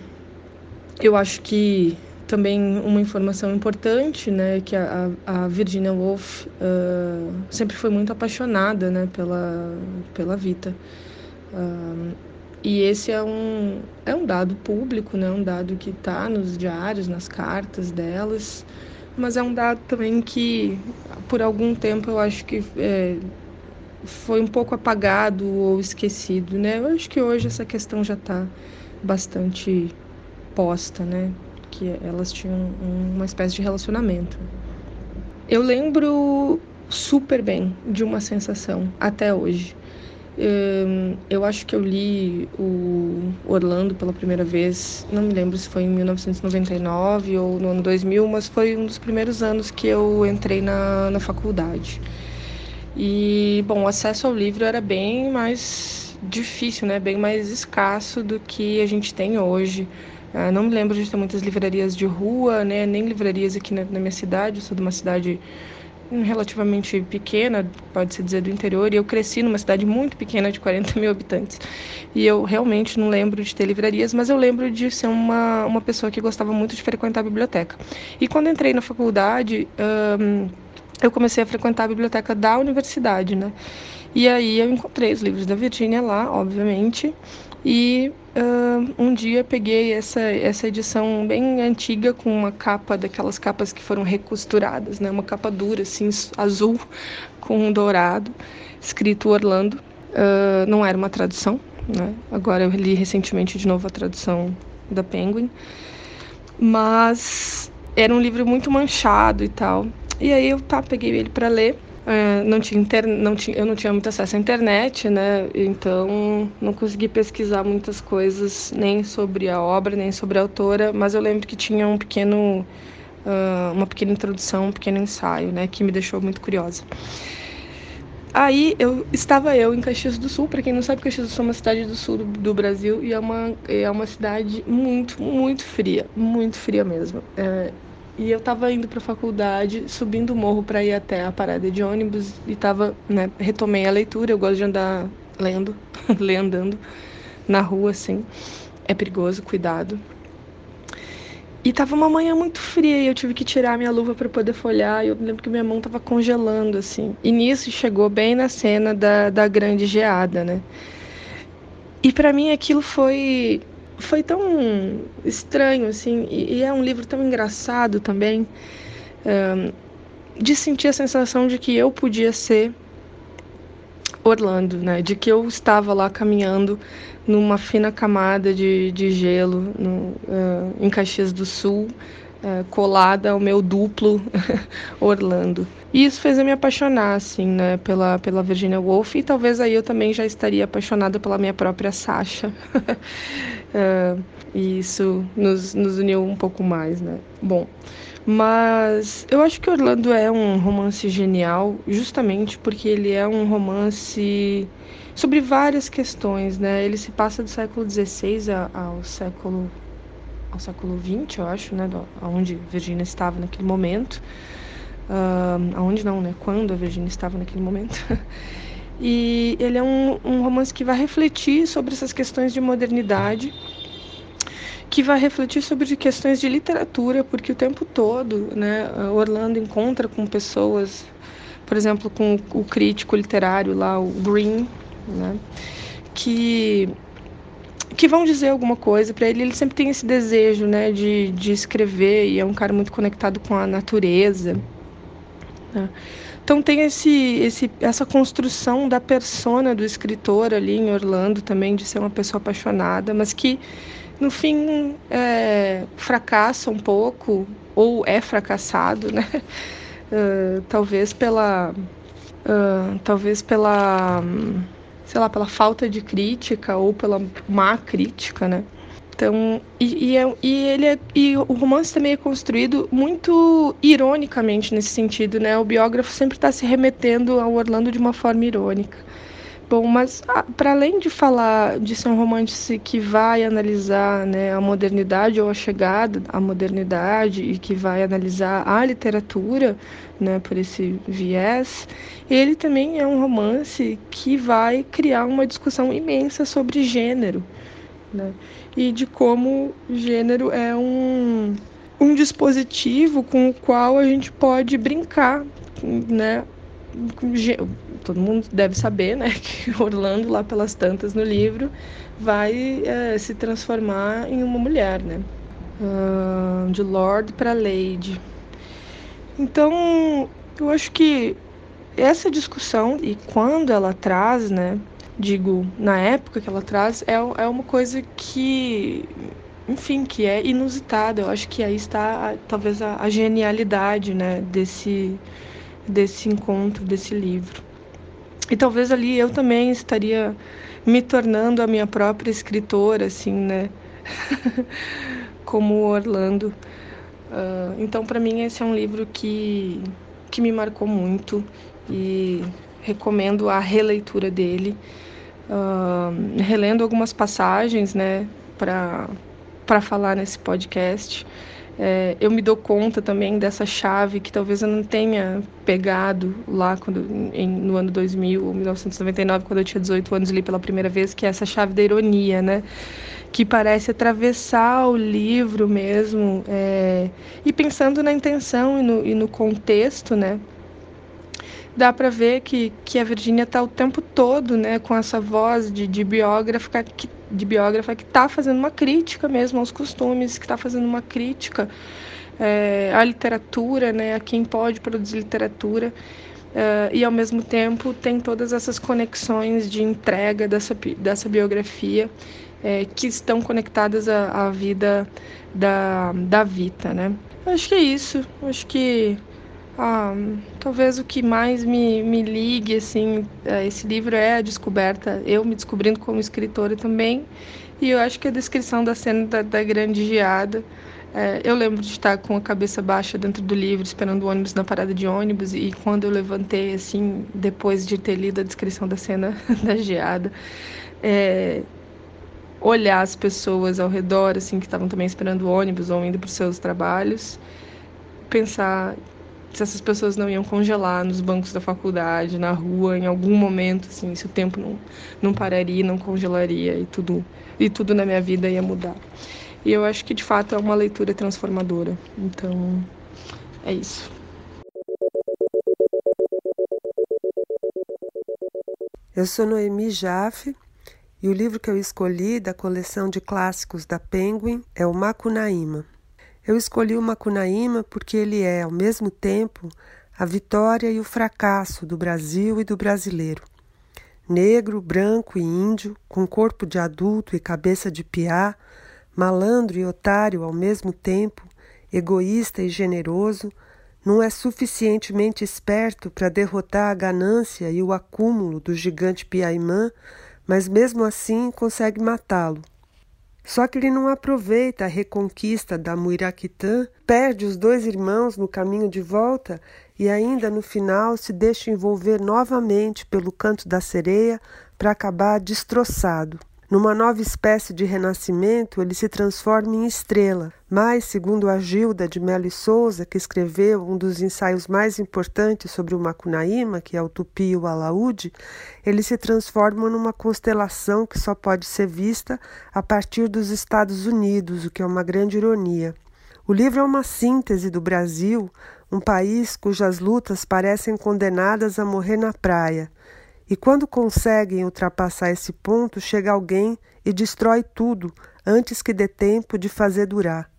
eu acho que também uma informação importante, né, que a, a Virginia Woolf uh, sempre foi muito apaixonada, né, pela pela Vita. Uh, e esse é um, é um dado público, né? um dado que está nos diários, nas cartas delas. mas é um dado também que, por algum tempo, eu acho que é, foi um pouco apagado ou esquecido, né? Eu acho que hoje essa questão já está bastante posta, né? Que elas tinham uma espécie de relacionamento. Eu lembro super bem de uma sensação até hoje. Eu acho que eu li o Orlando pela primeira vez, não me lembro se foi em 1999 ou no ano 2000, mas foi um dos primeiros anos que eu entrei na, na faculdade. E, bom, o acesso ao livro era bem mais difícil, né? bem mais escasso do que a gente tem hoje. Uh, não me lembro de ter muitas livrarias de rua, né? nem livrarias aqui na, na minha cidade. Eu sou de uma cidade relativamente pequena, pode-se dizer, do interior, e eu cresci numa cidade muito pequena de 40 mil habitantes. E eu realmente não lembro de ter livrarias, mas eu lembro de ser uma, uma pessoa que gostava muito de frequentar a biblioteca. E quando entrei na faculdade, eu comecei a frequentar a biblioteca da universidade, né? E aí eu encontrei os livros da Virgínia lá, obviamente, e uh, um dia peguei essa, essa edição bem antiga com uma capa daquelas capas que foram recosturadas, né? Uma capa dura, assim, azul com um dourado, escrito Orlando. Uh, não era uma tradução, né? Agora eu li recentemente de novo a tradução da Penguin, mas era um livro muito manchado e tal. E aí eu tá, peguei ele para ler é, não tinha inter... não tinha... eu não tinha muito acesso à internet, né? Então não consegui pesquisar muitas coisas nem sobre a obra, nem sobre a autora, mas eu lembro que tinha um pequeno, uh, uma pequena introdução, um pequeno ensaio, né? Que me deixou muito curiosa. Aí eu estava eu em Caxias do Sul, para quem não sabe, Caxias do Sul é uma cidade do sul do, do, Brasil e é uma, é uma cidade muito, muito fria, muito fria mesmo. É, e eu estava indo para a faculdade, subindo o morro para ir até a parada de ônibus e tava, né, retomei a leitura. Eu gosto de andar lendo, ler andando na rua assim. É perigoso, cuidado. E tava uma manhã muito fria e eu tive que tirar minha luva para poder folhar. E eu lembro que minha mão tava congelando assim. E nisso chegou bem na cena da, da grande geada, né? E para mim aquilo foi foi tão estranho, assim, e, e, é um livro tão engraçado também, um, de sentir a sensação de que eu podia ser Orlando, né? De que eu estava lá caminhando numa fina camada de, de gelo no, uh, em Caxias do Sul, uh, colada ao meu duplo Orlando. E isso fez eu me apaixonar, assim, né, pela, pela Virginia Woolf, e talvez aí eu também já estaria apaixonada pela minha própria Sasha. uh, e isso nos, nos uniu um pouco mais, né. Bom, mas eu acho que Orlando é um romance genial, justamente porque ele é um romance sobre várias questões, né. Ele se passa do século XVI ao século ao século XX, eu acho, né, onde Virginia estava naquele momento. Uh, aonde não, né? Quando a Virginia estava naquele momento. e ele é um, um romance que vai refletir sobre essas questões de modernidade, que vai refletir sobre questões de literatura, porque o tempo todo, né, Orlando encontra com pessoas, por exemplo, com o crítico literário lá, o Green, né, que que vão dizer alguma coisa para ele. Ele sempre tem esse desejo, né, de, de escrever e é um cara muito conectado com a natureza. Né? Então tem esse, esse, essa construção da persona do escritor ali em Orlando também, de ser uma pessoa apaixonada, mas que no fim é, fracassa um pouco, ou é fracassado, né? Uh, talvez pela. Uh, talvez pela. sei lá, pela falta de crítica ou pela má crítica, né? Então, e, e, é, e, ele é, e o romance também é construído muito ironicamente nesse sentido, né? O biógrafo sempre está se remetendo ao Orlando de uma forma irônica. Bom, mas para além de falar de ser um romance que vai analisar né, a modernidade ou a chegada à modernidade e que vai analisar a literatura né, por esse viés, ele também é um romance que vai criar uma discussão imensa sobre gênero. Né? e de como gênero é um, um dispositivo com o qual a gente pode brincar, né? Todo mundo deve saber, né, que Orlando, lá pelas tantas no livro, vai é, se transformar em uma mulher, né? Uh, de Lord para Lady. Então, eu acho que essa discussão e quando ela traz, né, digo, na época que ela traz, é, é uma coisa que, enfim, que é inusitada. Eu acho que aí está talvez a, a genialidade, né, desse, desse encontro, desse livro. E talvez ali eu também estaria me tornando a minha própria escritora, assim, né? Como Orlando. Uh, então, para mim, esse é um livro que, que me marcou muito e recomendo a releitura dele. Relendo algumas passagens, né, para falar nesse podcast. É, eu me dou conta também dessa chave que talvez eu não tenha pegado lá quando, em, no ano 2000 ou 1999, quando eu tinha 18 anos li pela primeira vez, que é essa chave da ironia, né? Que parece atravessar o livro mesmo, é, e pensando na intenção e no, e no contexto, né? Dá para ver que, que a Virginia está o tempo todo né, com essa voz de, de biógrafa que de biógrafa que está fazendo uma crítica mesmo aos costumes, que está fazendo uma crítica é, à literatura, né, a quem pode produzir literatura. Uh, e ao mesmo tempo tem todas essas conexões de entrega dessa, dessa biografia é, que estão conectadas à, à, vida da, da Vita, né? Acho que é isso. Acho que ah, talvez o que mais me, me ligue assim a esse livro é a descoberta, eu me descobrindo como escritora também, e eu acho que a descrição da cena da, da grande geada. É, eu lembro de estar com a cabeça baixa dentro do livro, esperando o ônibus na parada de ônibus, e quando eu levantei, assim, depois de ter lido a descrição da cena da geada, é, olhar as pessoas ao redor, assim, que estavam também esperando o ônibus ou indo para os seus trabalhos, pensar se essas pessoas não iam congelar nos bancos da faculdade, na rua, em algum momento, assim, se o tempo não, não pararia, não congelaria e tudo, e tudo na minha vida ia mudar. E eu acho que de fato é uma leitura transformadora. Então, é isso. Eu sou Noemi Jaffe e o livro que eu escolhi da coleção de clássicos da Penguin é o Macunaíma. Eu escolhi o Macunaíma porque ele é, ao mesmo tempo, a vitória e o fracasso do Brasil e do brasileiro. Negro, branco e índio, com corpo de adulto e cabeça de piá, malandro e otário ao mesmo tempo, egoísta e generoso, não é suficientemente esperto para derrotar a ganância e o acúmulo do gigante Piaimã, mas mesmo assim consegue matá-lo. Só que ele não aproveita a reconquista da Muiraquitã, perde os dois irmãos no caminho de volta e ainda no final se deixa envolver novamente pelo canto da sereia para acabar destroçado. Numa nova espécie de renascimento, ele se transforma em estrela, mas, segundo a Gilda de Melo e Souza, que escreveu um dos ensaios mais importantes sobre o Macunaíma, que é o Tupi e o Alaúde, ele se transforma numa constelação que só pode ser vista a partir dos Estados Unidos, o que é uma grande ironia. O livro é uma síntese do Brasil, um país cujas lutas parecem condenadas a morrer na praia e quando conseguem ultrapassar esse ponto, chega alguém e destrói tudo antes que dê tempo de fazer durar.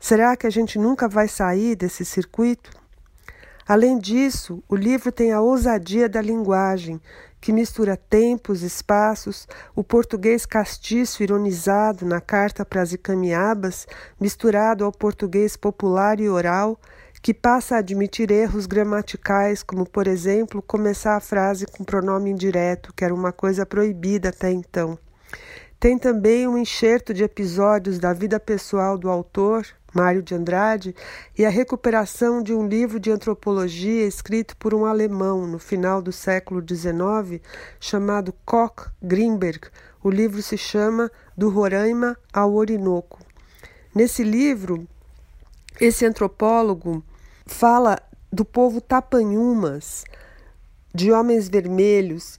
Será que a gente nunca vai sair desse circuito? Além disso, o livro tem a ousadia da linguagem, que mistura tempos, espaços, o português castiço ironizado na carta para as Icamiabas, misturado ao português popular e oral, que passa a admitir erros gramaticais, como, por exemplo, começar a frase com pronome indireto, que era uma coisa proibida até então. Tem também um enxerto de episódios da vida pessoal do autor, Mário de Andrade, e a recuperação de um livro de antropologia escrito por um alemão no final do século XIX, chamado Koch Grimberg. O livro se chama Do Roraima ao Orinoco. Nesse livro, esse antropólogo fala do povo Tapanhumas, de homens vermelhos,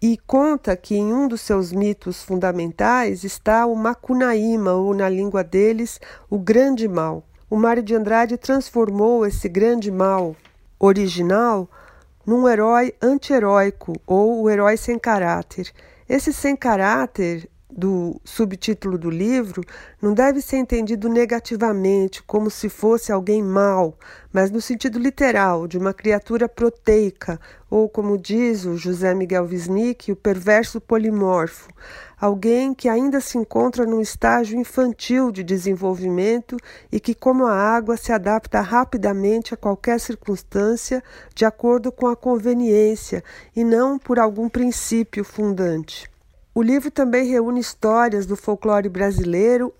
e conta que em um dos seus mitos fundamentais está o Macunaíma, ou na língua deles, o grande mal. O Mário de Andrade transformou esse grande mal original num herói anti-heróico, ou o herói sem caráter. Esse sem caráter do subtítulo do livro não deve ser entendido negativamente, como se fosse alguém mau, mas no sentido literal, de uma criatura proteica, ou como diz o José Miguel Wisnik, o perverso polimorfo, alguém que ainda se encontra num estágio infantil de desenvolvimento e que, como a água, se adapta rapidamente a qualquer circunstância de acordo com a conveniência e não por algum princípio fundante. O livro também reúne histórias do folclore brasileiro.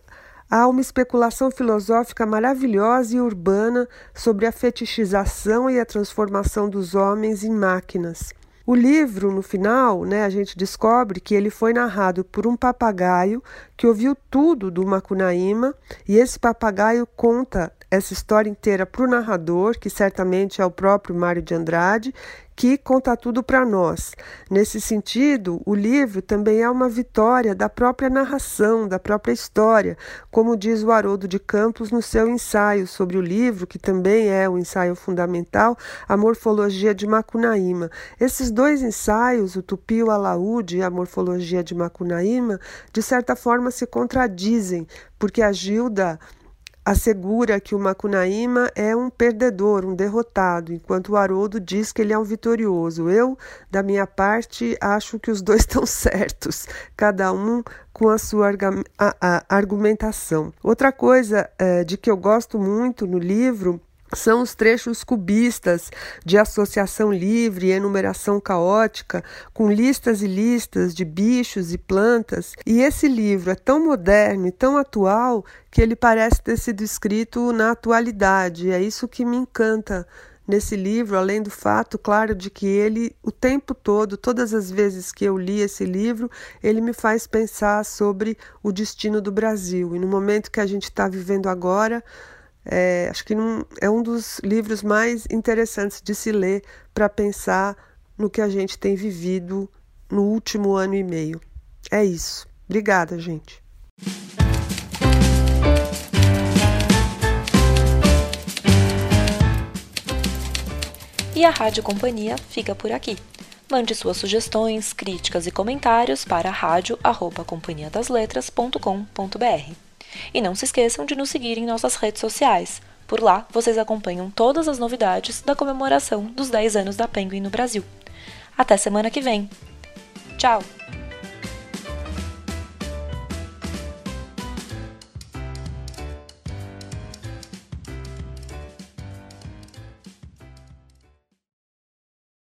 Há uma especulação filosófica maravilhosa e urbana sobre a fetichização e a transformação dos homens em máquinas. O livro, no final, né, a gente descobre que ele foi narrado por um papagaio que ouviu tudo do Macunaíma, e esse papagaio conta essa história inteira para o narrador, que certamente é o próprio Mário de Andrade, que conta tudo para nós. Nesse sentido, o livro também é uma vitória da própria narração, da própria história, como diz o Haroldo de Campos no seu ensaio sobre o livro, que também é o ensaio fundamental, A Morfologia de Macunaíma. Esses dois ensaios, o Tupi o Alaúde e a Morfologia de Macunaíma, de certa forma se contradizem, porque a Gilda assegura que o Macunaíma é um perdedor, um derrotado, enquanto o Haroldo diz que ele é um vitorioso. Eu, da minha parte, acho que os dois estão certos, cada um com a sua argumentação. Outra coisa é, de que eu gosto muito no livro são os trechos cubistas de associação livre e enumeração caótica, com listas e listas de bichos e plantas. E esse livro é tão moderno e tão atual que ele parece ter sido escrito na atualidade. É isso que me encanta nesse livro, além do fato, claro, de que ele, o tempo todo, todas as vezes que eu li esse livro, ele me faz pensar sobre o destino do Brasil. E no momento que a gente está vivendo agora, é, acho que não, é um dos livros mais interessantes de se ler para pensar no que a gente tem vivido no último ano e meio. É isso. Obrigada, gente. E a Rádio Companhia fica por aqui. Mande suas sugestões, críticas e comentários para rádio@companhiadasletras.com.br. E não se esqueçam de nos seguir em nossas redes sociais. Por lá, vocês acompanham todas as novidades da comemoração dos 10 anos da Penguin no Brasil. Até semana que vem. Tchau!